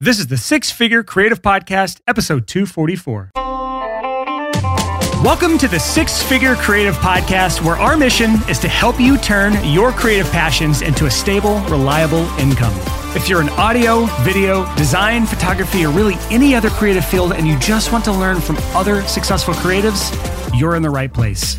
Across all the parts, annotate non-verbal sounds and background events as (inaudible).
This is the Six Figure Creative Podcast, episode 244. Welcome to the Six Figure Creative Podcast, where our mission is to help you turn your creative passions into a stable, reliable income. If you're in audio, video, design, photography, or really any other creative field and you just want to learn from other successful creatives, you're in the right place.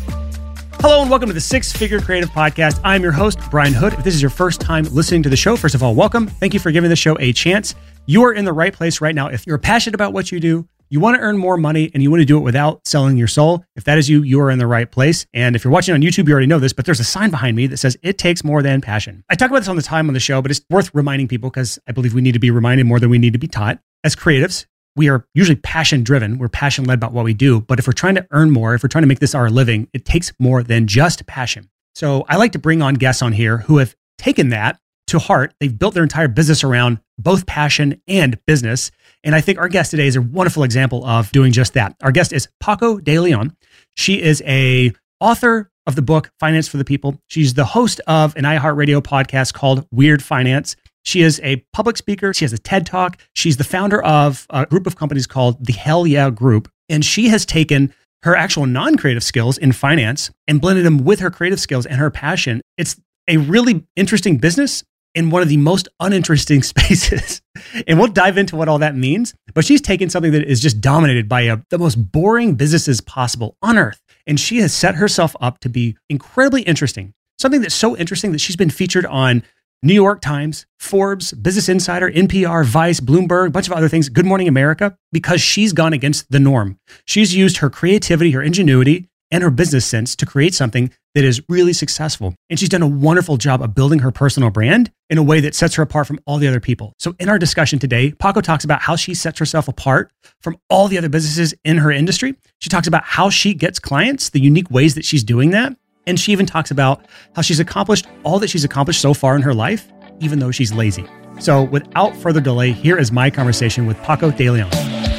Hello and welcome to the Six Figure Creative Podcast. I'm your host, Brian Hood. If this is your first time listening to the show, first of all, welcome. Thank you for giving the show a chance. You are in the right place right now. If you're passionate about what you do, you want to earn more money and you want to do it without selling your soul, if that is you, you are in the right place. And if you're watching on YouTube, you already know this, but there's a sign behind me that says it takes more than passion. I talk about this all the time on the show, but it's worth reminding people because I believe we need to be reminded more than we need to be taught. As creatives, we are usually passion driven. We're passion led about what we do. But if we're trying to earn more, if we're trying to make this our living, it takes more than just passion. So I like to bring on guests on here who have taken that to heart. They've built their entire business around both passion and business. And I think our guest today is a wonderful example of doing just that. Our guest is Paco de Leon. She is a author of the book Finance for the People. She's the host of an iHeartRadio podcast called Weird Finance. She is a public speaker. She has a TED Talk. She's the founder of a group of companies called the Hell Yeah Group. And she has taken her actual non creative skills in finance and blended them with her creative skills and her passion. It's a really interesting business in one of the most uninteresting (laughs) spaces. and we'll dive into what all that means. But she's taken something that is just dominated by a, the most boring businesses possible on earth. And she has set herself up to be incredibly interesting. Something that's so interesting that she's been featured on New York Times, Forbes, Business Insider, NPR, Vice, Bloomberg, a bunch of other things, Good Morning America, because she's gone against the norm. She's used her creativity, her ingenuity, and her business sense to create something that is really successful. And she's done a wonderful job of building her personal brand in a way that sets her apart from all the other people. So, in our discussion today, Paco talks about how she sets herself apart from all the other businesses in her industry. She talks about how she gets clients, the unique ways that she's doing that. And she even talks about how she's accomplished all that she's accomplished so far in her life, even though she's lazy. So, without further delay, here is my conversation with Paco de Leon.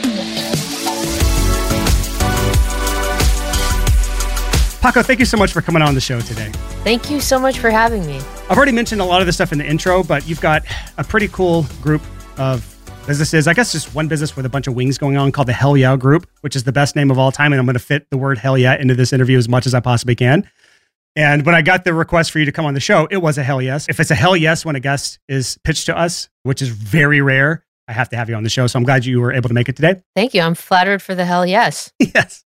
Paco, thank you so much for coming on the show today. Thank you so much for having me. I've already mentioned a lot of the stuff in the intro, but you've got a pretty cool group of businesses. I guess just one business with a bunch of wings going on called the Hell Yeah Group, which is the best name of all time. And I'm going to fit the word hell yeah into this interview as much as I possibly can. And when I got the request for you to come on the show, it was a hell yes. If it's a hell yes when a guest is pitched to us, which is very rare, I have to have you on the show. So I'm glad you were able to make it today. Thank you. I'm flattered for the hell yes. (laughs) yes.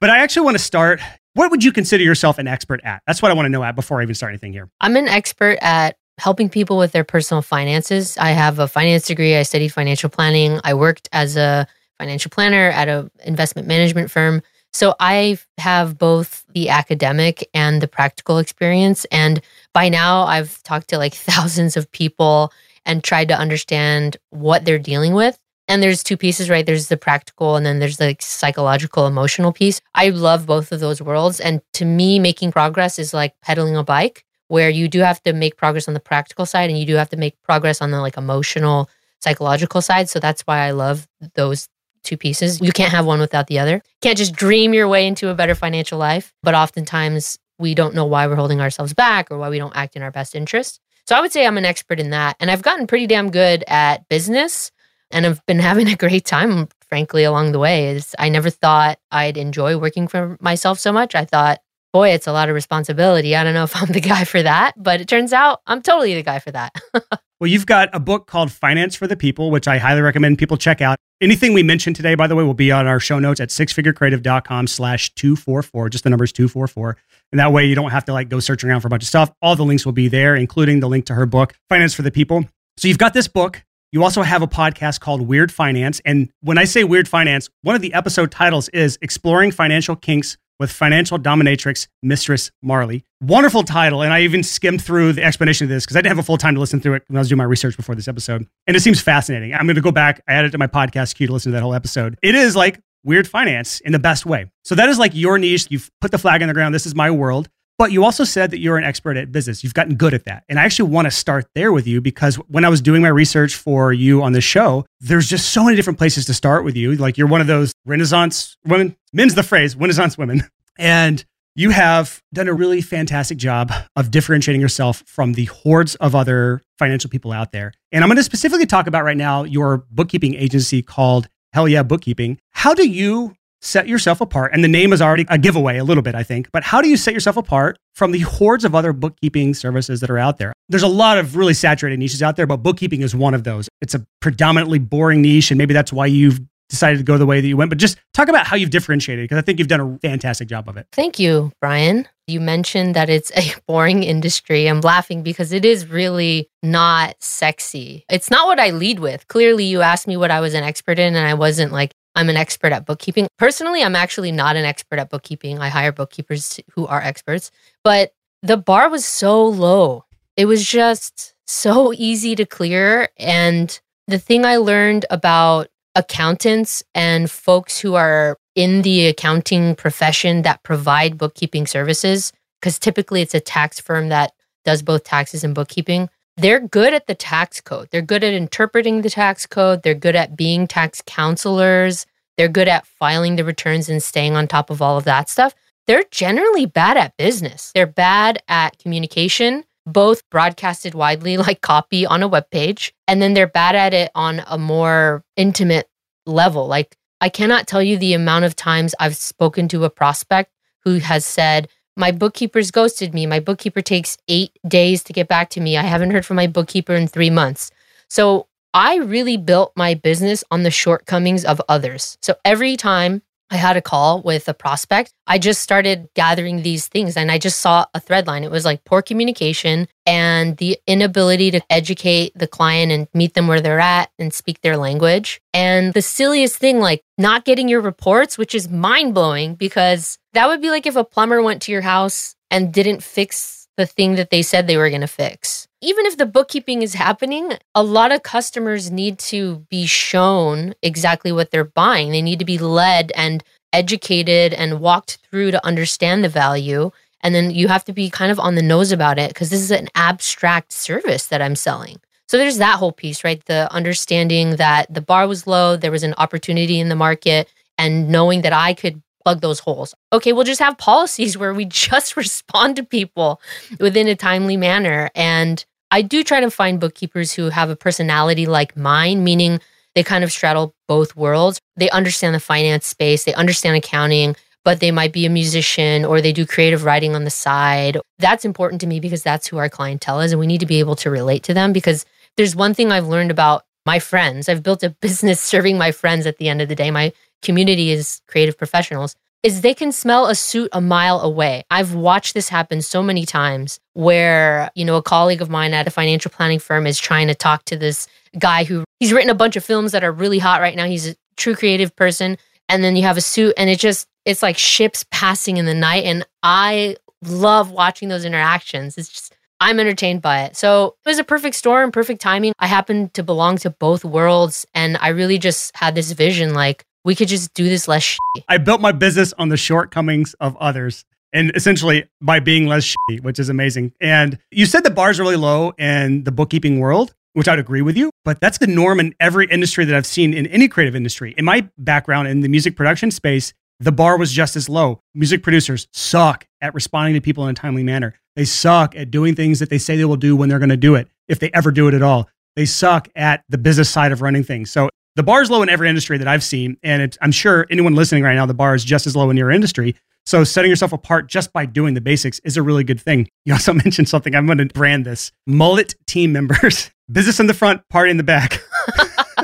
But I actually want to start what would you consider yourself an expert at? That's what I want to know at before I even start anything here. I'm an expert at helping people with their personal finances. I have a finance degree. I studied financial planning. I worked as a financial planner at an investment management firm. So I have both the academic and the practical experience. And by now, I've talked to like (laughs) thousands of people and tried to understand what they're dealing with and there's two pieces right? There's the practical and then there's the psychological emotional piece. I love both of those worlds. And to me making progress is like pedaling a bike where you do have to make progress on the practical side and you do have to make progress on the like emotional psychological side. So that's why i love those two pieces. You can't have one without the other. Can't just dream your way into a better financial life. But oftentimes we don't know why we're holding ourselves back or why we don't act in our best interest. So i would say i'm an expert in that. And i've gotten pretty damn good at business and I've been having a great time, frankly, along the way. Is I never thought I'd enjoy working for myself so much. I thought, boy, it's a lot of responsibility. I don't know if I'm the (laughs) guy for that, but it turns out I'm totally the guy for that. (laughs) well, you've got a book called Finance for the People, which I highly recommend people check out. Anything we mentioned today, by the way, will be on our show notes at sixfigurecreative.com slash 244. Just the numbers 244. And that way you don't have to like go searching around for a bunch of stuff. All the links will be there, including the link to her book, Finance for the People. So you've got this book. You also have a podcast called Weird Finance. And when I say Weird Finance, one of the episode titles is Exploring Financial Kinks with Financial Dominatrix Mistress Marley. Wonderful title. And I even skimmed through the explanation of this because I didn't have a full time to listen through it when I was doing my research before this episode. And it seems fascinating. I'm going to go back. I added it to my podcast queue to listen to that whole episode. It is like weird finance in the best way. So that is like your niche. You've put the flag in the ground. This is my world. But you also said that you're an expert at business. You've gotten good at that. And I actually want to start there with you because when I was doing my research for you on the show, there's just so many different places to start with you. Like you're one of those Renaissance women, men's the phrase, Renaissance women. (laughs) And You have done a really fantastic job of differentiating yourself from the hordes of other financial people out there. And I'm going to specifically talk about right now your bookkeeping agency called Hell Yeah Bookkeeping. How do you set yourself apart? And the name is already a giveaway a little bit, I think. But how do you set yourself apart from the hordes of other bookkeeping services that are out there? There's a lot of really saturated niches out there, but bookkeeping is one of those. It's a predominantly boring niche, and maybe that's why you've decided to go the way that you went. But just talk about how you've differentiated because I think you've done a fantastic job of it. Thank you, Brian. You mentioned that it's a (laughs) boring industry. I'm laughing because it is really not sexy. It's not what I lead with. Clearly, you asked me what I was an expert in, and I wasn't like, I'm an expert at bookkeeping. Personally, I'm actually not an expert at bookkeeping. I hire bookkeepers who are experts, but the bar was so low. It was just so easy to clear. And the thing I learned about accountants and folks who are in the accounting profession that provide bookkeeping services, because typically it's a tax firm that does both taxes and bookkeeping. They're good at the tax code. They're good at interpreting the tax code. They're good at being tax counselors. They're good at filing the returns and staying on top of all of that stuff. They're generally bad at business. They're bad at communication both broadcasted widely (laughs) like copy on a web page and then they're bad at it on a more intimate level like i cannot tell you the amount of times i've spoken to a prospect who has said my bookkeeper's ghosted me. My bookkeeper takes 8 days to get back to me. I haven't heard from my bookkeeper in 3 months. So i really built my business on the shortcomings of others. So every time I had a call with a prospect. I just started gathering these things and I just saw a thread line. It was like poor communication and the inability to educate the client and meet them where they're at and speak their language. And the silliest thing, like not getting your reports, which is mind blowing because that would be like if a plumber went to your house and didn't fix the thing that they said they were going to fix even if the bookkeeping is happening, a lot of customers need to be shown exactly what they're buying. They need to be led and educated and walked through to understand the value. And then you have to be kind of on the nose about it because this is an abstract service that I'm selling. So there's that whole piece, right? The understanding that the bar was low, there was an opportunity in the market, and knowing that I could plug those holes. Okay, we'll just have policies where we (laughs) just respond to people within a timely manner. And I do try to find bookkeepers who have a personality like mine, meaning they kind of straddle both worlds. They understand the finance space, they understand accounting, but they might be a musician or they do creative writing on the side. That's important to me because that's who our clientele is. And we need to be able to relate to them because there's one thing I've learned about my friends. I've built a (laughs) business serving my friends at the end of the day. My community is creative professionals is they can smell a suit a mile away. I've watched this happen so many times where, you know, a colleague of mine at a financial planning firm is trying to talk to this guy who he's written a bunch of films that are really hot right now. He's a true creative person. And then you have a suit and it just, it's like ships passing in the night. And I love watching those interactions. It's just, I'm entertained by it. So it was a perfect storm, perfect timing. I happened to belong to both worlds. And I really just had this vision like, we could just do this less shitty. I built my business on the shortcomings of others and essentially by being less shitty, which is amazing. And you said the bar's really low in the bookkeeping world, which I'd agree with you, but that's the norm in every industry that I've seen in any creative industry. In my background in the music production space, the bar was just as low. Music producers suck at responding to people in a timely manner. They suck at doing things that they say they will do when they're going to do it, if they ever do it at all. They suck at the business side of running things. So the bar is low in every industry that I've seen. And I'm sure anyone listening right now, the bar is just as low in your industry. So setting yourself apart just by doing the basics is a really good thing. You (laughs) also mentioned something. I'm going to brand this mullet team members, (laughs) business in the front, party in the back. (laughs)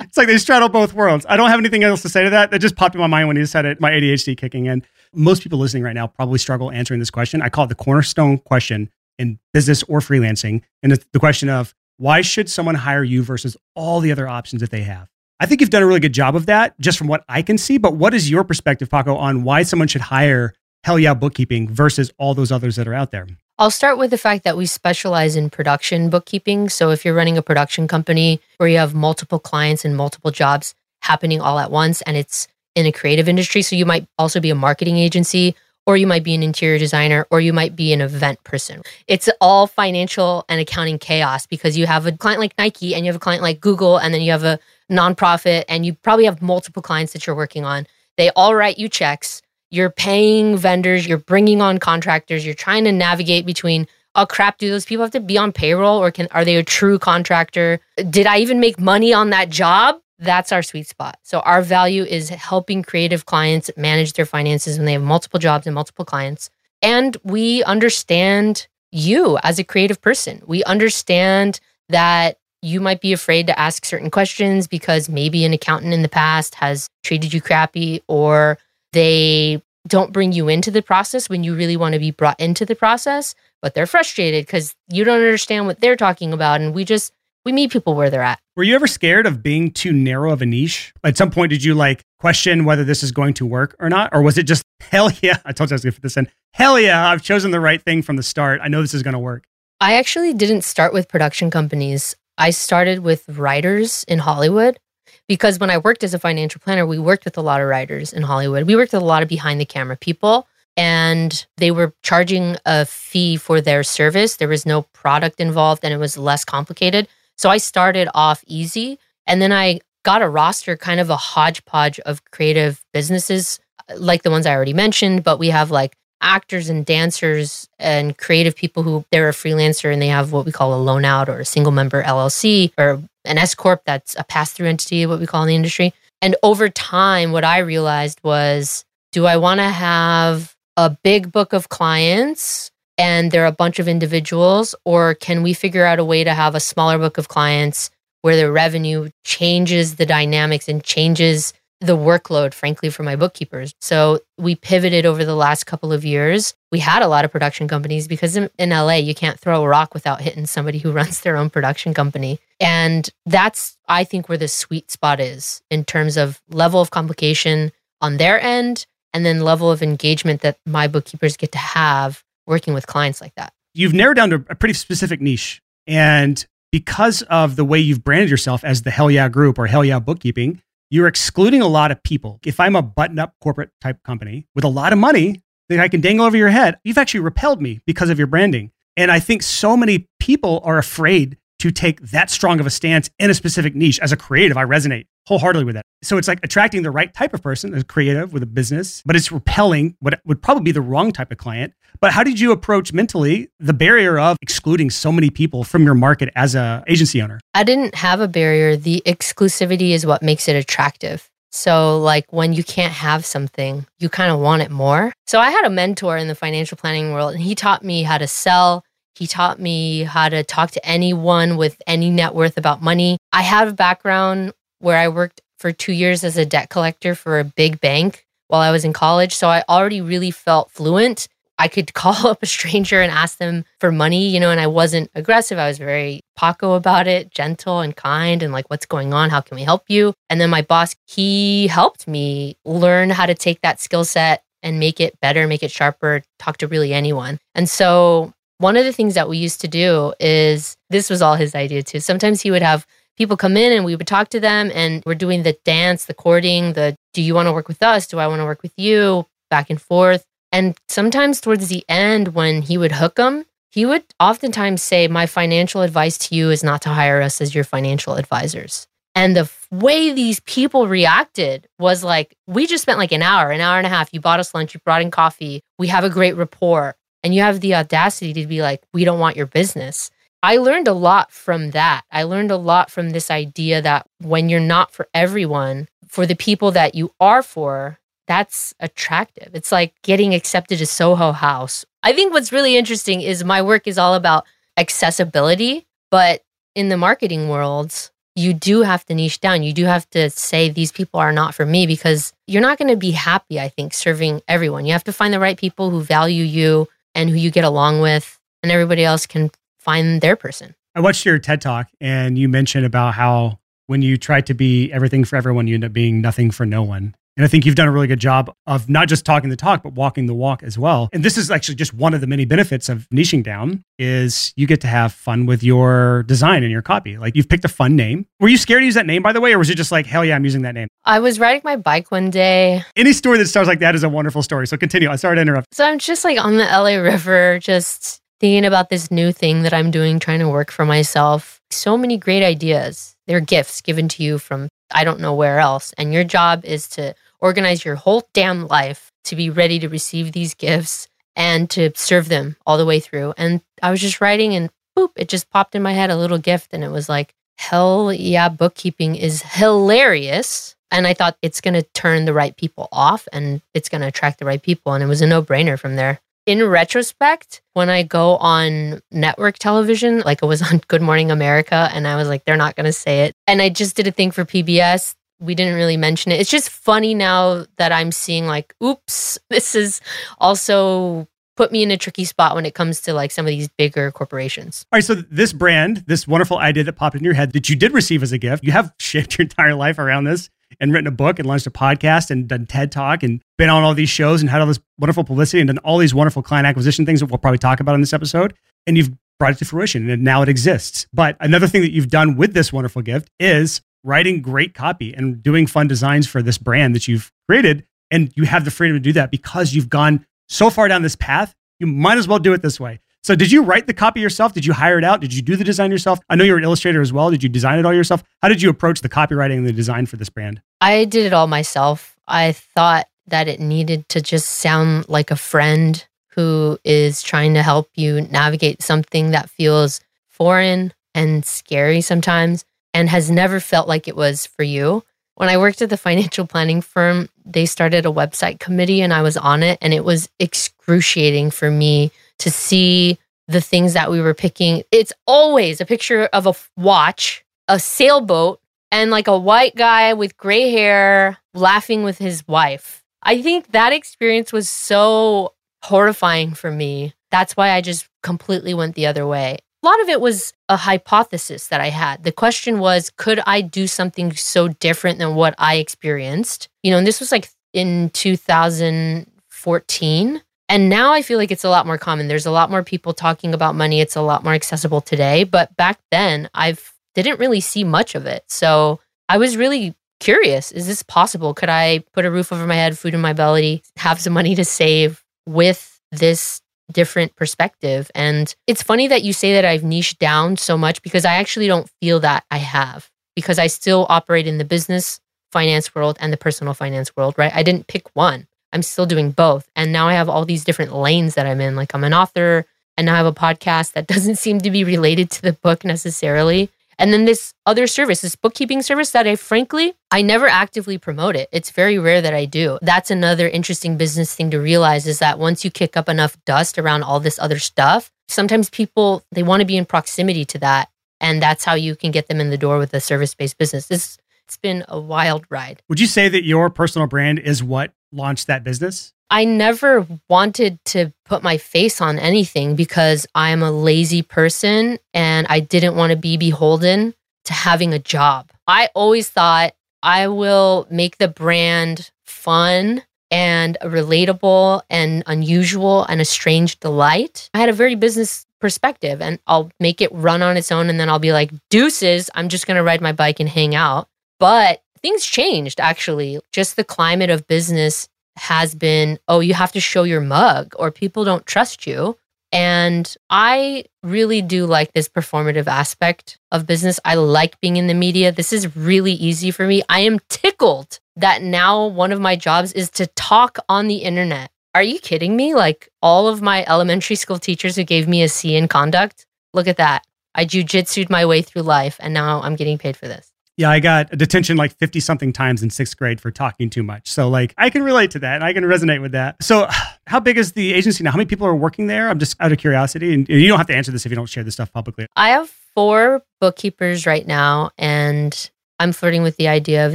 it's like they straddle both worlds. I don't have anything else to say to that. That just popped in my mind when you said it. My ADHD kicking in. Most people listening right now probably struggle answering this question. I call it the cornerstone question in business or freelancing. And it's the question of why should someone hire you versus all the other options that they have? I think you've done a really good job of that just from what I can see. But what is your perspective, Paco, on why someone should hire Hell Yeah Bookkeeping versus all those others that are out there? I'll start with the fact that we specialize in production bookkeeping. So if you're running a production company where you have multiple clients and multiple jobs happening all at once and it's in a creative industry, so you might also be a marketing agency or you might be an interior designer, or you might be an event person. It's all financial and accounting chaos because you have a client like Nike and you have a client like Google, and then you have a nonprofit, and you probably have multiple clients that you're working on. They all write you checks. you're paying vendors, you're bringing on contractors, you're trying to navigate between oh crap, do those people have to be on payroll or can are they a true contractor? Did I even make money on that job? That's our sweet spot. So our value is helping creative clients manage their finances when they have multiple jobs and multiple clients. And we understand you as a creative person. We understand that you might be afraid to ask certain questions because maybe an accountant in the past has treated you crappy or they don't bring you into the process when you really want to be brought into the process, but they're frustrated because you don't understand what they're talking about. And we just, we meet people where they're at. Were you ever scared of being too narrow of a niche? At some point, did you like question whether this is going to work or not? Or was it just, (laughs) hell yeah, I told you I was going to fit this in. Hell yeah, I've chosen the right thing from the start. I know this is going to work. I actually didn't start with production companies. I started with writers in Hollywood because when I worked as a financial planner, we worked with a lot of writers in Hollywood. We worked with a lot of behind the camera people and they were charging a fee for their service. There was no product involved and it was less complicated. So I started off easy and then I got a roster, kind of a hodgepodge of creative businesses uh, like the ones I already mentioned, but we have like actors and dancers and creative people who they're a freelancer and they have what we call a loan out or a single member LLC or an S corp that's a pass through entity, what we call in the industry. And over time, what I realized was, do I want to have a big book of clients and they're a bunch of individuals, or can we figure out a way to have a smaller book of clients where the revenue changes the dynamics and changes the workload, frankly, for my bookkeepers. So we pivoted over the last couple of years. We had a lot of production companies because in, in, LA, you can't throw a rock without hitting somebody who (laughs) runs their own production company. And that's, I think, where the sweet spot is in terms of level of complication on their end and then level of engagement that my bookkeepers get to have working with clients like that. You've narrowed down to a pretty specific niche. And because of the way you've branded yourself as the Hell Yeah Group or Hell Yeah Bookkeeping, you're excluding a lot of people. If I'm a button up corporate type company with a lot of money that I can dangle over your head, you've actually repelled me because of your branding. And I think so many people are afraid to take that strong of a stance in a specific niche. As a creative, I resonate wholeheartedly with that. So it's like attracting the right type of person, a creative with a business, but it's repelling what would probably be the wrong type of client. But how did you approach mentally the barrier of excluding so many people from your market as a agency owner? I didn't have a barrier. The exclusivity is what makes it attractive. So, like when you can't have something, you kind of want it more. So, I had a mentor in the financial planning world, and he taught me how to sell he taught me how to talk to anyone with any net worth about money. I have a background where I worked for two years as a debt collector for a big bank while I was in college. So I already really felt fluent. I could (laughs) call up a stranger and ask them for money, you know, and I wasn't aggressive. I was very Paco about it, gentle and kind, and like, what's going on? How can we help you? And then my boss, he helped me learn how to take that skill set and make it better, make it sharper, talk to really anyone. And so one of the things that we used to do is this was all his idea too. Sometimes he would have people come in and we would talk to them and we're doing the dance, the courting, the do you want to work with us? Do I want to work with you? Back and forth. And sometimes towards the end, when he would hook them, he would oftentimes say, My financial advice to you is not to hire us as your financial advisors. And the way these people reacted was like, we just spent like an hour, an hour and a half. You bought us lunch, you brought in coffee. We have a great rapport and you have the audacity to be like, we don't want your business. I learned a lot from that. I learned a lot from this idea that when you're not for everyone, for the people that you are for, that's attractive. It's like getting accepted to Soho House. I think what's really interesting is my work is all about accessibility, but in the marketing world, you do have to niche down. You do have to say these people are not for me because you're not going to be happy, I think, serving everyone. You have to find the right people who value you, and who you get along with, and everybody else can find their person. I watched your TED talk, and you mentioned about how when you try to be everything for everyone, you end up being nothing for no one. And I think you've done a really good job of not just talking the talk, but walking the walk as well. And this is actually just one of the many benefits of niching down is you get to have fun with your design and your copy. Like you've picked a fun name. Were you scared to use that name, by the way? Or was it just like, hell yeah, I'm using that name? I was riding my bike one day. Any story that starts like that is a wonderful story. So continue. I started to interrupt. So I'm just like on the LA River, just thinking about this new thing that I'm doing, trying to work for myself. So many great ideas. They're gifts given to you from I don't know where else. And your job is to organize your whole damn life to be ready to receive these gifts and to serve them all the way through. And I was just writing and boop, it just popped in my head a little gift. And it was like, hell yeah, bookkeeping is hilarious. And I thought it's going to turn the right people off and it's going to attract the right people. And it was a no brainer from there. In retrospect, when I go on network television, like it was (laughs) on Good Morning America, and I was like, they're not going to say it. And I just did a thing for PBS. We didn't really mention it. It's just funny now that I'm seeing, like, oops, (laughs) this is also put me in a tricky spot when it comes to like some of these bigger corporations. All right, so this brand, this wonderful idea that popped in your head that you did receive as a gift, you have (laughs) shaped your entire life around this and written a book and launched a podcast and done TED Talk and been on all these shows and had all this wonderful publicity and done all these wonderful client acquisition things that we'll probably talk about in this episode. And you've brought it to fruition and now it exists. But another thing that you've done with this wonderful gift is writing great copy and doing fun designs for this brand that you've created. And you have the freedom to do that because you've gone so far down this path, you might as well do it this way. So, did you write the copy yourself? Did you hire it out? Did you do the design yourself? I know you're an illustrator as well. Did you design it all yourself? How did you approach the copywriting and the design for this brand? I did it all myself. I thought that it needed to just sound like a friend who is trying to help you navigate something that feels foreign and scary sometimes and has never felt like it was for you. When I worked at the (laughs) financial planning firm, they started a website committee and I was on it. And it was excruciating for me to see the things that we were picking. It's always a picture of a watch, a sailboat, and like a white guy with gray hair laughing with his wife. I think that experience was so horrifying for me. That's why I just completely went the other way a lot of it was a hypothesis that I had. The question was, could I do something so different than what I experienced? You know, and this was like in 2014. And now I feel like it's a lot more common. There's a lot more people talking about money. It's a lot more accessible today. But back then, I didn't really see much of it. So I was really curious is this possible? Could I put a roof over my head, food in my belly, have some money to save with this different perspective. And it's funny that you say that I've niched down so much because I actually don't feel that I have because I still operate in the business finance world and the personal finance world, right? I didn't pick one. I'm still doing both. And now I have all these different lanes that I'm in. Like I'm an author and now I have a podcast that (laughs) doesn't seem to be related to the book necessarily. And then this other service, this bookkeeping service that I frankly, I never actively promote it. It's very rare that I do. That's another interesting business thing to realize is that once you kick up enough dust around all this other stuff, sometimes people they want to be in proximity to that and that's how you can get them in the door with a service-based business. It's it's been a wild ride. Would you say that your personal brand is what launched that business? I never wanted to put my face on anything because I'm a lazy person and I didn't want to be beholden to having a job. I always thought I will make the brand fun and relatable and unusual and a strange delight. I had a very business perspective and I'll make it run on its own and then I'll be like, deuces, I'm just going to ride my bike and hang out. But things changed actually. Just the climate of business has been, oh, you have to show your mug or people don't trust you. And I really do like this performative aspect of business. I like being in the media. This is really easy for me. I am tickled that now one of my jobs is to talk on the internet. Are you kidding me? Like all of my elementary school teachers who gave me a C in conduct, look at that. I jujitsued my way through life and now I'm getting paid for this. Yeah, I got a detention like 50 something times in sixth grade for talking too much. So, like, I can relate to that and I can resonate with that. So, (sighs) how big is the agency now? How many people are working there? I'm just out of curiosity. And you don't have to answer this if you don't share this stuff publicly. I have four bookkeepers right now, and I'm flirting with the idea of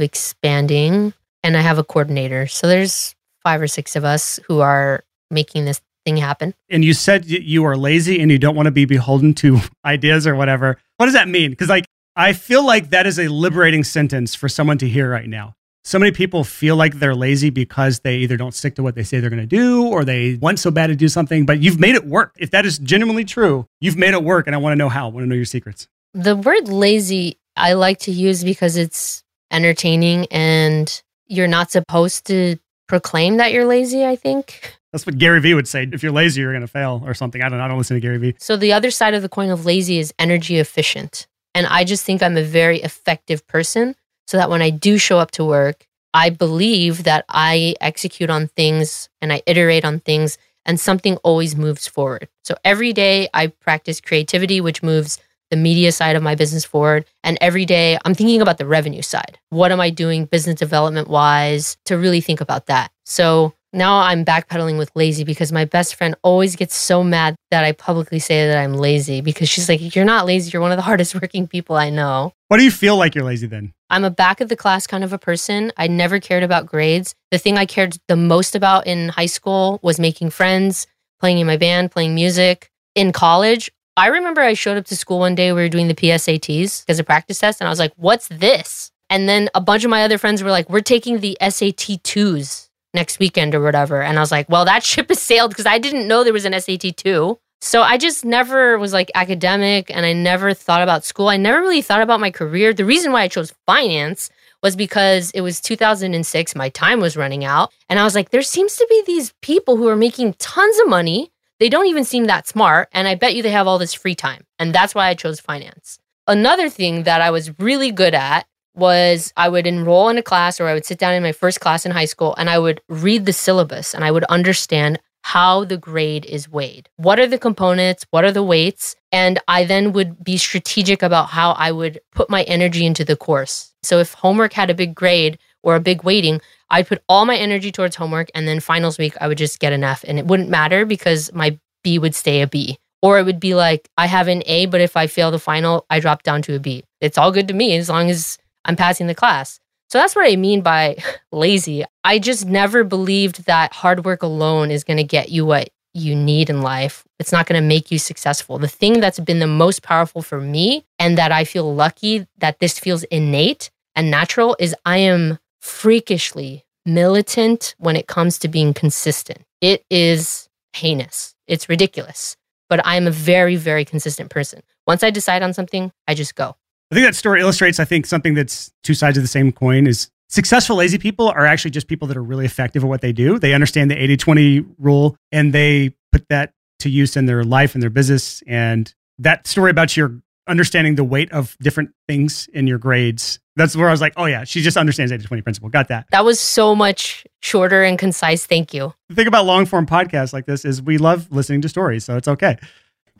expanding. And I have a coordinator. So, there's five or six of us who are making this thing happen. And you said you are lazy and you don't want to be beholden to (laughs) ideas or whatever. What does that mean? Because, like, I feel like that is a liberating sentence for someone to hear right now. So many people feel like they're lazy because they either don't stick to what they say they're going to do or they want so bad to do something, but you've made it work. If that is genuinely true, you've made it work. And I want to know how. I want to know your secrets. The word lazy, I like to use because it's entertaining and you're not supposed to proclaim that you're lazy, I think. That's what Gary Vee would say. If you're lazy, you're going to fail or something. I don't know. I don't listen to Gary Vee. So the other side of the coin of lazy is energy efficient. And I just think I'm a very effective person so that when I do show up to work, I believe that I execute on things and I iterate on things and something always moves forward. So every day I practice creativity, which moves the media side of my business forward. And every day I'm thinking about the revenue side. What am I doing business development wise to really think about that? So now I'm backpedaling with lazy because my best friend always gets so mad that I publicly say that I'm lazy because she's like, You're not lazy. You're one of the (laughs) hardest working people I know. What do you feel like you're lazy then? I'm a back of the class kind of a person. I never cared about grades. The thing I cared the most about in high school was making friends, playing in my band, playing music. In college, I remember I showed up to school one day, we were doing the PSATs as a practice test, and I was like, What's this? And then a bunch of my other friends were like, We're taking the SAT 2s next weekend or whatever. And I was like, well, that (laughs) ship has sailed because I didn't know there was an SAT 2. So I just never was like academic and I never thought about school. I never really thought about my career. The reason why I chose finance was because it was 2006. My time was running out. And I was like, there seems to be these people who are making tons of money. They don't even seem that smart. And I bet you they have all this free time. And that's why I chose finance. Another thing that I was really good at was I would enroll in a class or I would sit down in my first class in high school and I would read the syllabus and I would understand how the grade is weighed. What are the components? What are the weights? And I then would be strategic about how I would put my energy into the course. So if homework had a big grade or a big weighting, I'd put all my energy towards homework and then finals week I would just get an F and it wouldn't matter because my B would stay a B. Or it would be like I have an A, but if I fail the final, I drop down to a B. It's all good to me as long as I'm passing the class. So that's what I mean by (laughs) lazy. I just never believed that hard work alone is going to get you what you need in life. It's not going to make you successful. The thing that's been the most powerful for me and that I feel lucky that this feels innate and natural is I am freakishly militant when it comes to being consistent. It is heinous. It's ridiculous. But I'm a very, very consistent person. Once I decide on something, I just go. I think that story illustrates, I think, something that's two sides of the same coin is successful lazy people are actually just people that are really effective at what they do. They understand the 80 20 rule and they put that to use in their life and their business. And that story about your understanding the weight of different things in your grades. That's where I was like, oh, yeah, she just understands 80 20 principle. Got that. That was so much shorter and concise. Thank you. The thing about long form podcasts like this is we love listening to stories. So it's okay.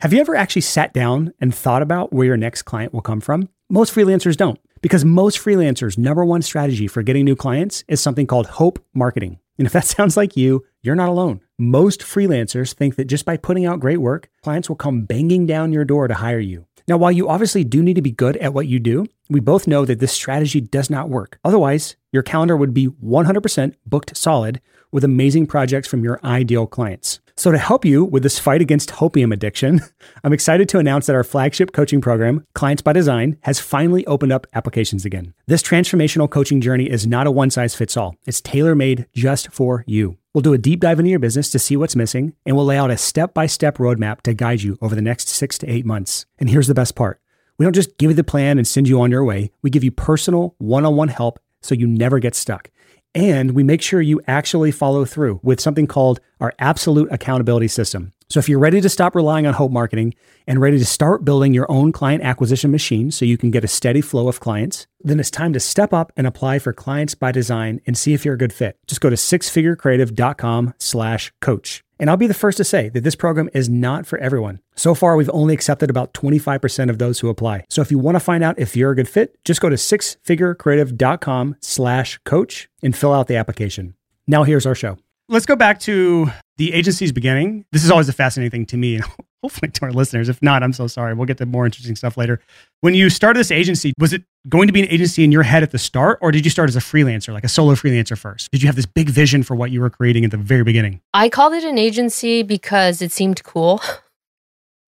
Have you ever actually sat down and thought about where your next client will come from? Most freelancers don't, because most freelancers' number one strategy for getting new clients is something called hope marketing. And if that (laughs) sounds like you, you're not alone. Most freelancers think that just by putting out great work, clients will come banging down your door to hire you. Now, while you obviously do need to be good at what you do, we both know that this strategy does not work. Otherwise, your calendar would be 100% booked solid with amazing projects from your ideal clients. So, to help you with this fight against hopium addiction, (laughs) I'm excited to announce that our flagship coaching program, Clients by Design, has finally opened up applications again. This transformational coaching journey is not a one size fits all, it's tailor made just for you. We'll do a deep dive into your business to see what's missing, and we'll lay out a step by step roadmap to guide you over the next six to eight months. And here's the best part we don't just give you the plan and send you on your way, we give you personal one on one help so you never get stuck. And we make sure you actually follow through with something called our absolute accountability system. So if you're ready to stop relying on hope marketing and ready to start building your own client acquisition machine so you can get a steady flow of clients, then it's time to step up and apply for clients by design and see if you're a good fit. Just go to sixfigurecreative.com slash coach. And I'll be the first to say that this program is not for everyone. So far, we've only accepted about 25% of those who apply. So if you want to find out if you're a good fit, just go to sixfigurecreative.com slash coach and fill out the application. Now here's our show. Let's go back to the agency's beginning. This is always a fascinating thing to me hopefully to our listeners. If not, I'm so sorry. We'll get to more interesting stuff later. When you started this agency, was it going to be an agency in your head at the start, or did you start as a freelancer, like a solo freelancer first? Did you have this big vision for what you were creating at the very beginning? I called it an agency because it seemed cool. (laughs)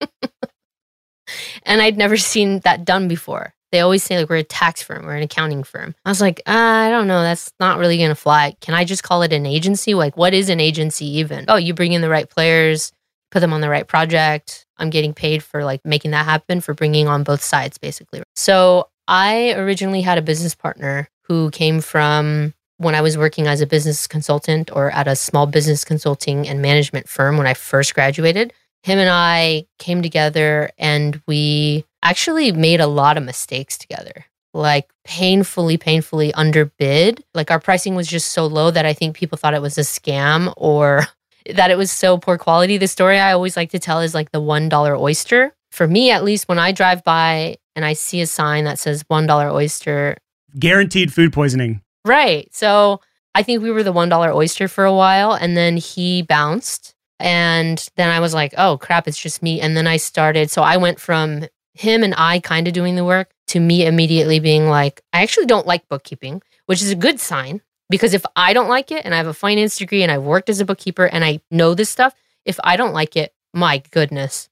and I'd never seen that done before. They always say like we're a tax firm, we're an accounting firm. I was like, uh, I don't know, that's not really gonna fly. Can I just call it an agency? Like, what is an agency even? Oh, you bring in the right players, put them on the right project. I'm getting paid for like making that happen for bringing on both sides, basically. So I originally had a business partner who came from when I was working as a business consultant or at a small business consulting and management firm when I first graduated him and I came together and we actually made a lot of mistakes together. like painfully, painfully underbid. Like our pricing was just so low that I think people thought it was a scam or that it was so poor quality. The story I always like to tell is like the $1 oyster. For me, at least, when I drive by and I see a sign that says $1 oyster, guaranteed food poisoning. Right. So I think we were the $1 oyster for a while and then he bounced. And then I was like, oh crap, it's just me. And then I started. So I went from him and I kind of doing the work to me immediately being like, I actually don't like bookkeeping, which is a good sign because if I don't like it and I have a finance degree and I've worked as a bookkeeper and I know this stuff, if I don't like it, my goodness,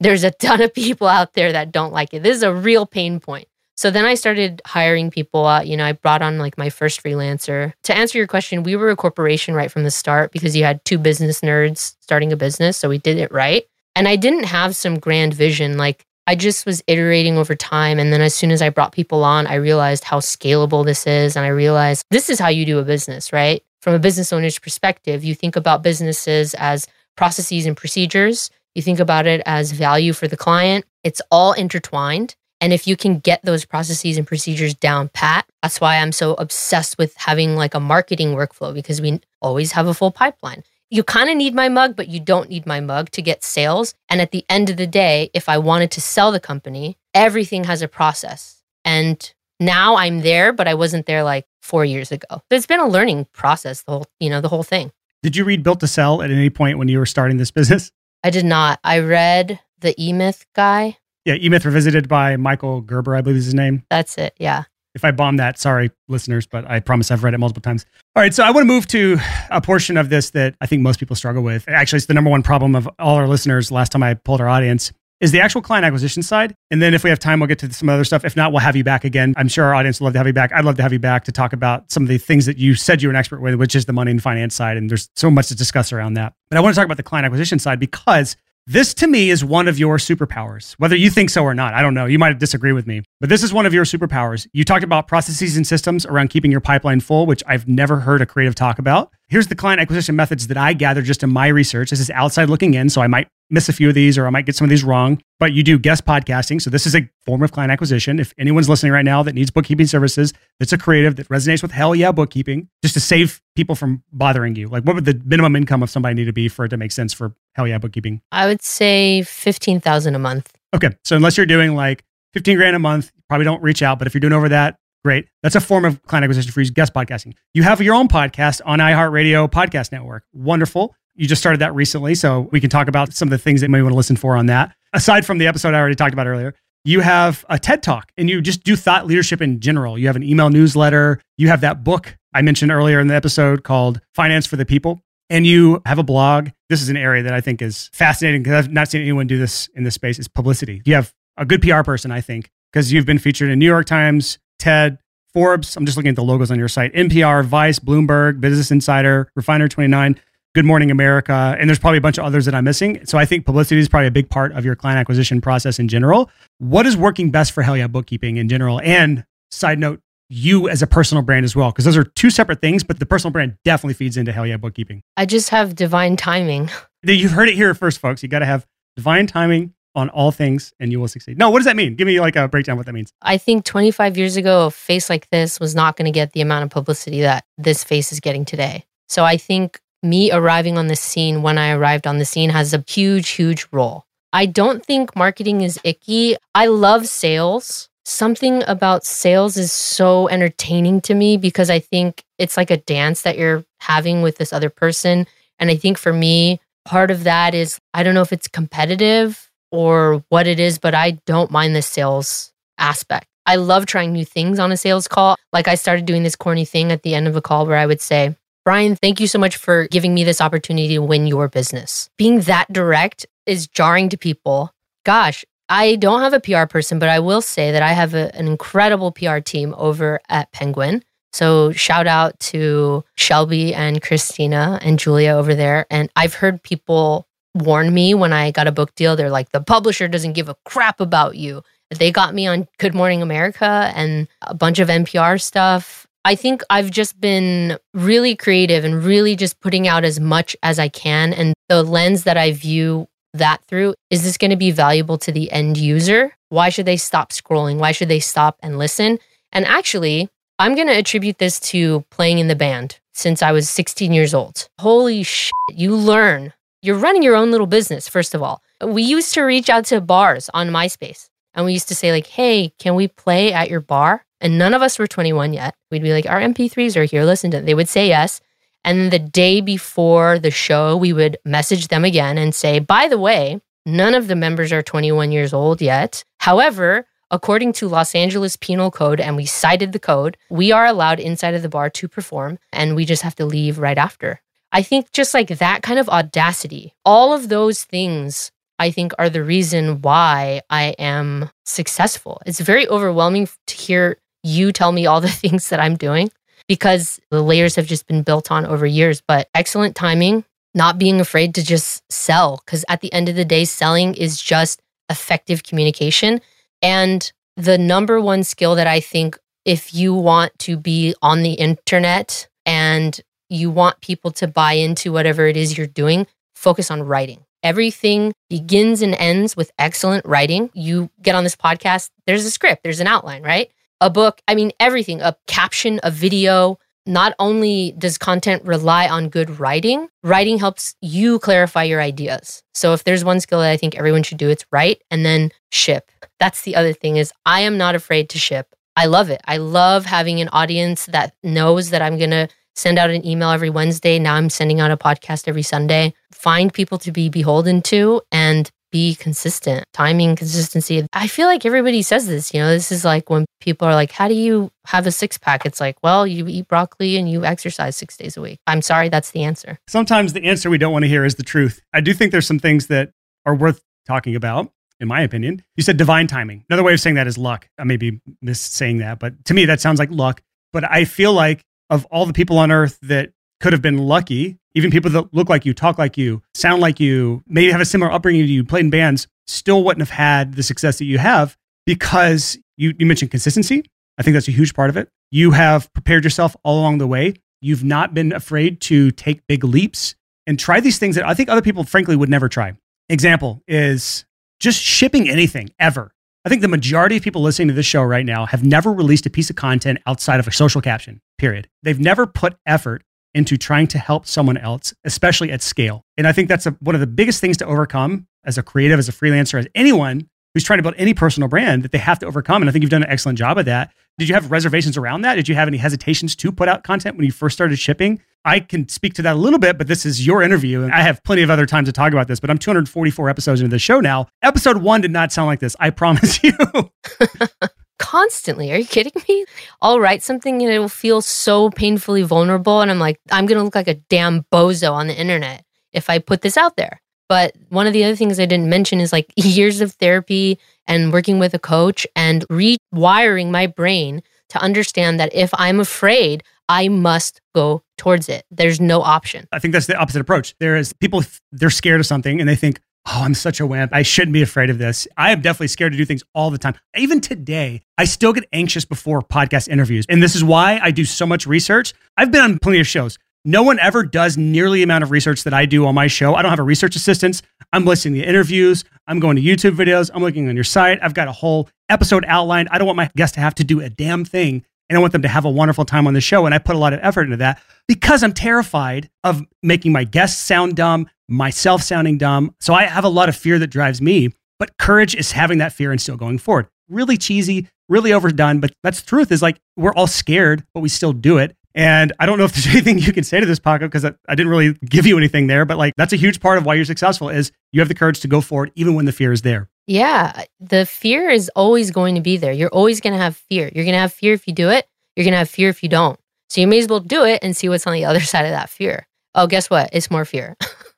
there's a ton of people out there that don't like it. This is a real pain point. So then I started hiring people. Uh, you know, I brought on like my first freelancer. To answer your question, we were a corporation right from the start because you had two business nerds starting a business. So we did it right. And I didn't have some grand vision. Like I just was iterating over time. And then as soon as I brought people on, I realized how scalable this is. And I realized this is how you do a business, right? From a business owner's perspective, you think about businesses as processes and procedures. You think about it as value for the client. It's all intertwined. And if you can get those processes and procedures down pat, that's why I'm so obsessed with having like a marketing workflow because we always have a full pipeline. You kind of need my mug, but you don't need my mug to get sales. And at the end of the day, if I wanted to sell the company, everything has a process. And now I'm there, but I wasn't there like four years ago. It's been a learning process, the whole, you know, the whole thing. Did you read Built to Sell at any point when you were starting this business? I did not. I read the E Myth guy yeah, E Myth Revisited by Michael Gerber, I believe is his name. That's it. Yeah. If I bomb that, sorry, listeners, but I promise I've read it multiple times. All right, so I want to move to a portion of this that I think most people struggle with. Actually, it's the number one problem of all our listeners. Last time I pulled our audience is the actual client acquisition side. And then if we have time, we'll get to some other stuff. If not, we'll have you back again. I'm sure our audience will love to have you back. I'd love to have you back to talk about some of the things that you said you're an expert with, which is the money and finance side. And there's so much to discuss around that. But I want to talk about the client acquisition side because this to me is one of your superpowers. Whether you think so or not, I don't know. You might disagree with me, but this is one of your superpowers. You talked about processes and systems around keeping your pipeline full, which I've never heard a creative talk about. Here's the client acquisition methods that I gathered just in my research. This is outside looking in, so I might miss a few of these or I might get some of these wrong. But you do guest podcasting. So this is a form of client acquisition. If anyone's listening right now that needs bookkeeping services, that's a creative that resonates with hell yeah bookkeeping, just to save people from bothering you. Like what would the minimum income of somebody need to be for it to make sense for hell yeah bookkeeping? I would say 15,000 a month. Okay. So unless you're doing like 15 grand a month, probably don't reach out. But if you're doing over that, Great. That's a form of client acquisition for you, guest podcasting. You have your own podcast on iHeartRadio Podcast Network. Wonderful. You just started that recently, so we can talk about some of the things that you may want to listen for on that. Aside from the episode I already talked about earlier, you have a TED Talk and you just do thought leadership in general. You have an email newsletter. You have that book I mentioned earlier in the episode called Finance for the People. And you have a blog. This is an area that I think is fascinating because I've not seen anyone do this in this space. Is publicity. You have a good PR person, I think, because you've been featured in New York Times, TED, Forbes. I'm just looking at the logos on your site. NPR, Vice, Bloomberg, Business Insider, Refinery29, Good Morning America, and there's probably a bunch of others that I'm missing. So I think publicity is probably a big part of your client acquisition process in general. What is working best for Hell Yeah Bookkeeping in general? And side note, you as a personal brand as well, because those are two separate things, but the personal brand definitely feeds into Hell Yeah Bookkeeping. I just have divine timing. (laughs) You've heard it here first, folks. You got to have divine timing on all things and you will succeed. No, what does that mean? Give me like a breakdown what that means. I think 25 years ago, a face like this was not going to get the amount of publicity that this face is getting today. So I think me arriving on the scene when I arrived on the scene has a huge, huge role. I don't think marketing is icky. I love sales. Something about sales is so entertaining to me because I think it's like a dance that you're having with this other person. And I think for me, part of that is I don't know if it's competitive or what it is, but I don't mind the sales aspect. I love trying new things on a sales call. Like I started doing this corny thing at the end of a call where I would say, Brian, thank you so much for giving me this opportunity to win your business. Being that direct is jarring to people. Gosh, I don't have a PR person, but I will say that I have a, an incredible PR team over at Penguin. So shout out to Shelby and Christina and Julia over there. And I've heard people warn me when I got a book deal. They're like, the publisher doesn't give a crap about you. They got me on Good Morning America and a bunch of NPR stuff. I think I've just been really creative and really just putting out as much as I can. And the lens that I view that through is this going to be valuable to the end user? Why should they stop scrolling? Why should they stop and listen? And actually, I'm going to attribute this to playing in the band since I was 16 years old. Holy shit, you learn. You're running your own little business, first of all. We used to reach out to bars on MySpace and we used to say, like, hey, can we play at your bar? And none of us were 21 yet. We'd be like, our MP3s are here, listen to them. They would say yes. And the day before the show, we would message them again and say, by the way, none of the members are 21 years old yet. However, according to Los Angeles Penal Code, and we cited the code, we are allowed inside of the bar to perform and we just have to leave right after. I think just like that kind of audacity, all of those things, I think are the reason why I am successful. It's very overwhelming to hear you tell me all the (laughs) things that I'm doing because the layers have just been built on over years. But excellent timing, not being afraid to just sell, because at the end of the day, selling is just effective communication. And the number one skill that I think if you want to be on the internet and you want people to buy into whatever it is you're doing, focus on writing. Everything begins and ends with excellent writing. You get on this podcast, there's a script, there's an outline, right? A book, I mean, everything, a caption, a video. Not only does content rely on good writing, writing helps you clarify your ideas. So if there's one skill that I think everyone should do, it's write and then ship. That's the other thing is I am not afraid to ship. I love it. I love having an audience that knows that I'm going to send out an email every Wednesday. Now I'm sending out a podcast every Sunday. Find people to be beholden to and be consistent. Timing, consistency. I feel like everybody says this, you know, this is like when people are like, How do you have a six pack? It's like, Well, you eat broccoli and you exercise six days a week. I'm sorry, that's the answer. Sometimes the answer we don't want to hear is the truth. I do think there's some things that are worth talking about. In my opinion, you said divine timing. Another way of saying that is luck. I may be mis saying that, but to me, that sounds like luck. But I feel like of all the people on earth that could have been lucky, even people that look like you, talk like you, sound like you, maybe have a similar upbringing to you, played in bands, still wouldn't have had the success that you have because you, you mentioned consistency. I think that's a huge part of it. You have prepared yourself all along the way. You've not been afraid to take big leaps and try these things that I think other people, frankly, would never try. Example is just shipping anything ever. I think the majority of people listening to this show right now have never released a piece of content outside of a social caption, period. They've never put effort into trying to help someone else, especially at scale. And I think that's a, one of the biggest things to overcome as a creative, as a freelancer, as anyone who's trying to build any personal brand that they have to overcome. And I think you've done an excellent job of that. Did you have reservations around that? Did you have any hesitations to put out content when you first started shipping? I can speak to that a little bit, but this is your interview. And I have plenty of other time to talk about this, but I'm 244 episodes into the show now. Episode one did not sound like this. I promise you. (laughs) Constantly. Are you kidding me? I'll write something and it will feel so painfully vulnerable. And I'm like, I'm going to look like a damn bozo on the internet if I put this out there. But one of the other things I didn't mention is like (laughs) years of therapy and working with a coach and rewiring my brain to understand that if I'm afraid, I must go towards it. There's no option. I think that's the opposite approach. There is people, they're scared of something and they think, oh, I'm such a wimp. I shouldn't be afraid of this. I am definitely scared to do things all the time. Even today, I still get anxious before podcast interviews. And this is why I do so much research. I've been on plenty of shows. No one ever does nearly the amount of research that I do on my show. I don't have a research assistant. I'm listening to interviews. I'm going to YouTube videos. I'm looking on your site. I've got a whole episode outlined. I don't want my guests to have to do a damn thing and I want them to have a wonderful time on the show. And I put a lot of effort into that because I'm terrified of making my guests sound dumb, myself sounding dumb. So I have a lot of fear that drives me. But courage is having that fear and still going forward. Really cheesy, really overdone, but that's the truth is like we're all scared, but we still do it. And I don't know if there's (laughs) anything you can say to this Paco because I, I, didn't really give you anything there, but like that's a huge part of why you're successful is you have the courage to go forward even when the fear is there. Yeah, the fear is always going to be there. You're always going to have fear. You're going to have fear if you do it. You're going to have fear if you don't. So you may as well do it and see what's on the (laughs) other side of that fear. Oh, guess what? It's more fear. (laughs)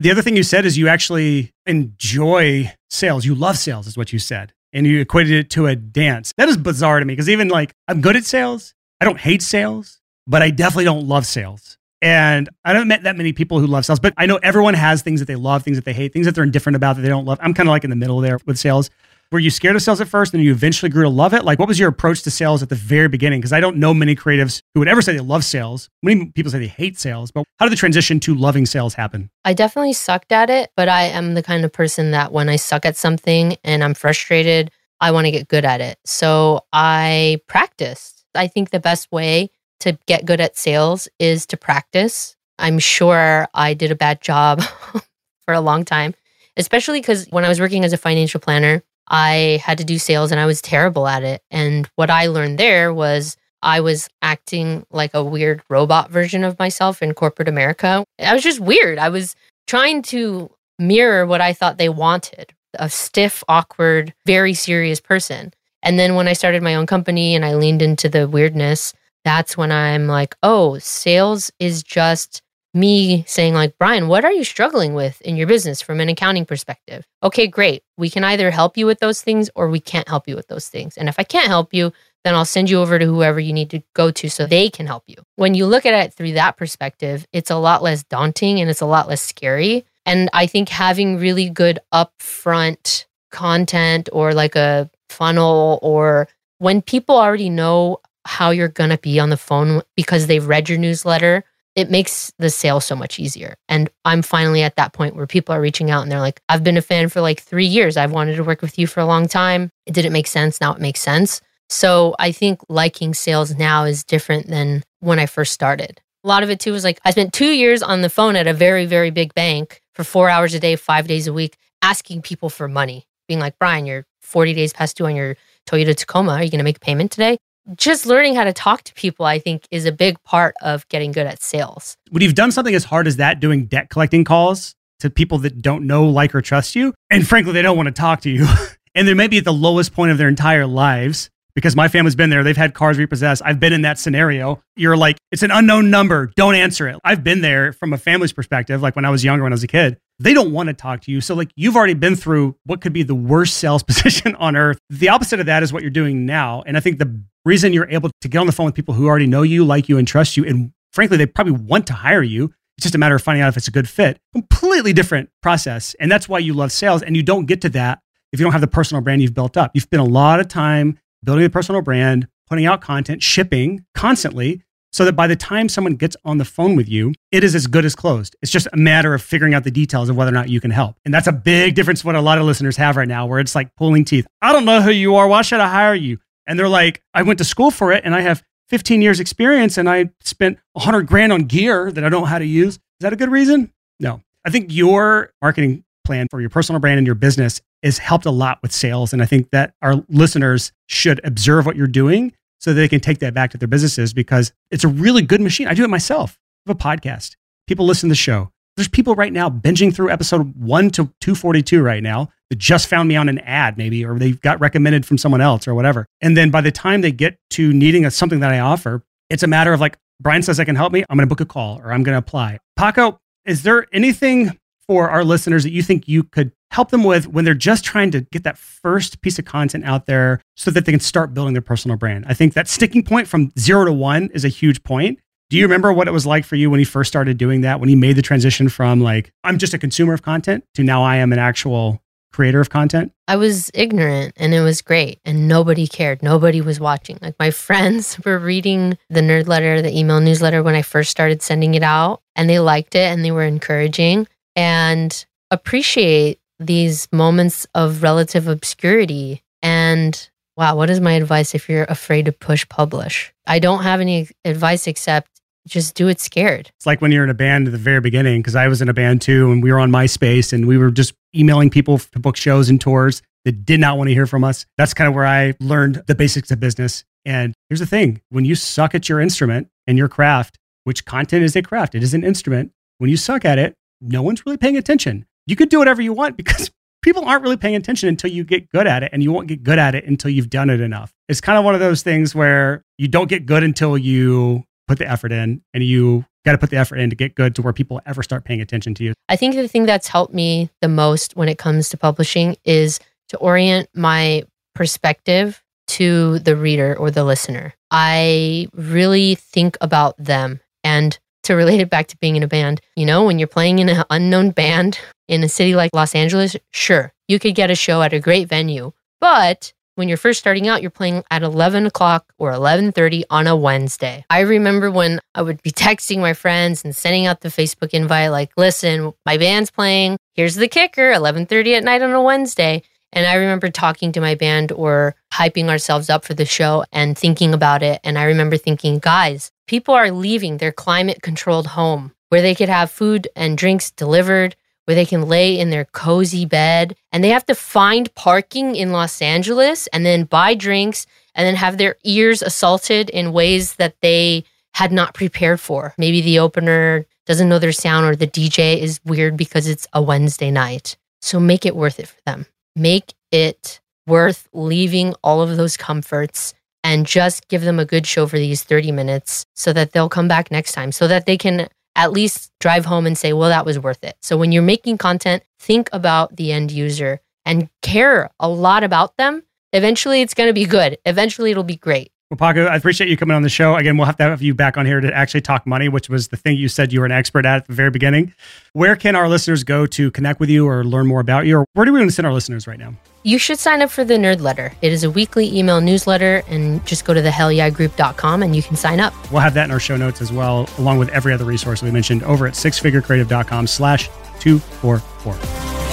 the other thing you said is you actually enjoy sales. You love sales, is what you said. And you equated it to a dance. That is bizarre to me because even like I'm good at sales. I don't hate sales, but I definitely don't love sales. And I haven't met that many people who love sales, but I know everyone has things that they love, things that they hate, things that they're indifferent about that they don't love. I'm kind of like in the middle there with sales. Were you scared of sales at first and you eventually grew to love it? Like, what was your approach to sales at the very beginning? Because I don't know many creatives who would ever say they love sales. Many people say they hate sales, but how did the transition to loving sales happen? I definitely sucked at it, but I am the kind of person that when I suck at something and I'm frustrated, I want to get good at it. So I practiced. I think the best way to get good at sales is to practice. I'm sure I did a bad job (laughs) for a long time, especially because when I was working as a financial planner, I had to do sales and I was terrible at it. And what I learned there was I was acting like a weird robot version of myself in corporate America. I was just weird. I was trying to mirror what I thought they wanted a stiff, awkward, very serious person. And then when I started my own company and I leaned into the weirdness, that's when I'm like, oh, sales is just me saying, like, Brian, what are you struggling with in your business from an accounting perspective? Okay, great. We can either help you with those things or we can't help you with those things. And if I can't help you, then I'll send you over to whoever you need to go to so they can help you. When you look at it through that perspective, it's a lot less daunting and it's a lot less scary. And I think having really good upfront content or like a funnel or when people already know how you're going to be on the phone because they've read your newsletter it makes the sale so much easier. And I'm finally at that point where people are reaching out and they're like, I've been a fan for like three years. I've wanted to work with you for a long time. It didn't make sense. Now it makes sense. So I think liking sales now is different than when I first started. A lot of it too was like I spent two years on the phone at a very, very big bank for four hours a day, five days a week, asking people for money, being like, Brian, you're 40 days past due on your Toyota Tacoma. Are you going to make a payment today? Just learning how to talk to people, I think, is a big part of getting good at sales. When you've done something as hard as that, doing debt collecting calls to people that don't know, like, or trust you, and frankly, they don't want to talk to you, (laughs) and they may be at the lowest point of their entire lives because my family's been there. They've had cars repossessed. I've been in that scenario. You're like, it's an unknown number. Don't answer it. I've been there from a family's perspective, like when I was younger, when I was a kid. They don't want to talk to you. So, like, you've already been through what could be the worst sales (laughs) position on earth. The opposite of that is what you're doing now. And I think the reason you're able to get on the phone with people who already know you, like you, and trust you, and frankly, they probably want to hire you. It's just a matter of finding out if it's a good fit. Completely different process. And that's why you love sales. And you don't get to that if you don't have the personal brand you've built up. You've spent a lot of time building a personal brand, putting out content, shipping constantly, so that by the time someone gets on the phone with you, it is as good as closed. It's just a matter of figuring out the details of whether or not you can help. And that's a big difference what a lot of listeners have right now, where it's like pulling teeth. I don't know who you are. Why should I hire you? And they're like, I went to school for it and I have 15 years experience and I spent 100 grand on gear that I don't know how to use. Is that a good reason? No. I think your marketing plan for your personal brand and your business has helped a lot with sales. And I think that our listeners should observe what you're doing so they can take that back to their businesses because it's a really good machine. I do it myself. I have a podcast. People listen to the show. There's people right now binging through episode one to 242 right now that just found me on an ad, maybe, or they got recommended from someone else or whatever. And then by the time they get to needing a, something that I offer, it's a matter of like, Brian says I can help me. I'm going to book a call or I'm going to apply. Paco, is there anything for our listeners that you think you could help them with when they're just trying to get that first piece of content out there so that they can start building their personal brand? I think that sticking point from zero to one is a huge point. Do you remember what it was like for you when you first started doing that? When you made the transition from like, I'm just a consumer of content to now I am an actual creator of content? I was ignorant and it was great and nobody cared. Nobody was watching. Like my (laughs) friends were reading the nerd letter, the email newsletter when I first started sending it out and they liked it and they were encouraging and appreciate these moments of relative obscurity. And wow, what is my advice if you're afraid to push publish? I don't have any advice except just do it scared. It's like when you're in a band at the very beginning, because I was in a band too, and we were on MySpace and we were just emailing people to book shows and tours that did not want to hear from us. That's kind of where I learned the basics of business. And here's the thing when you suck at your instrument and your craft, which content is a craft, it is an instrument. When you suck at it, no one's really paying attention. You could do whatever you want because (laughs) people aren't really paying attention until you get good at it and you won't get good at it until you've done it enough. It's kind of one of those things where you don't get good until you put the effort in and you got to put the effort in to get good to where people ever start paying attention to you. I think the thing that's helped me the most when it comes to publishing is to orient my perspective to the reader or the listener. I really think about them and to relate it back to being in a band, you know, when you're playing in an unknown band in a city like Los Angeles, sure, you could get a show at a great venue, but when you're first starting out, you're playing at 11 o'clock or 11:30 on a Wednesday. I remember when I would be (laughs) texting my friends and sending out the Facebook invite, like, "Listen, my band's playing. Here's the kicker: 11:30 at night on a Wednesday." And I remember talking to my band or hyping ourselves up for the show and thinking about it. And I remember thinking, guys, people are leaving their climate controlled home where they could have food and drinks delivered, where they can lay in their cozy bed, and they have to find parking in Los Angeles and then buy drinks and then have their ears assaulted in ways that they had not prepared for. Maybe the opener doesn't know their sound or the DJ is weird because it's a Wednesday night. So make it worth it for them. Make it worth leaving all of those comforts and just give them a good show for these 30 minutes so that they'll come back next time so that they can at least drive home and say, well, that was worth it. So when you're making content, think about the end user and care a lot about them. Eventually, it's going to be good. Eventually, it'll be great. Well, Paco, I appreciate you coming on the show. Again, we'll have to have you back on here to actually talk money, which was the thing you said you were an expert at at the very beginning. Where can our listeners go to connect with you or learn more about you? Or where do we want to send our listeners right now? You should sign up for the Nerd Letter. It is a weekly email newsletter, and just go to the hellyeahgroup.com and you can sign up. We'll have that in our show notes as well, along with every other resource we mentioned over at sixfigurecreative.com slash 244.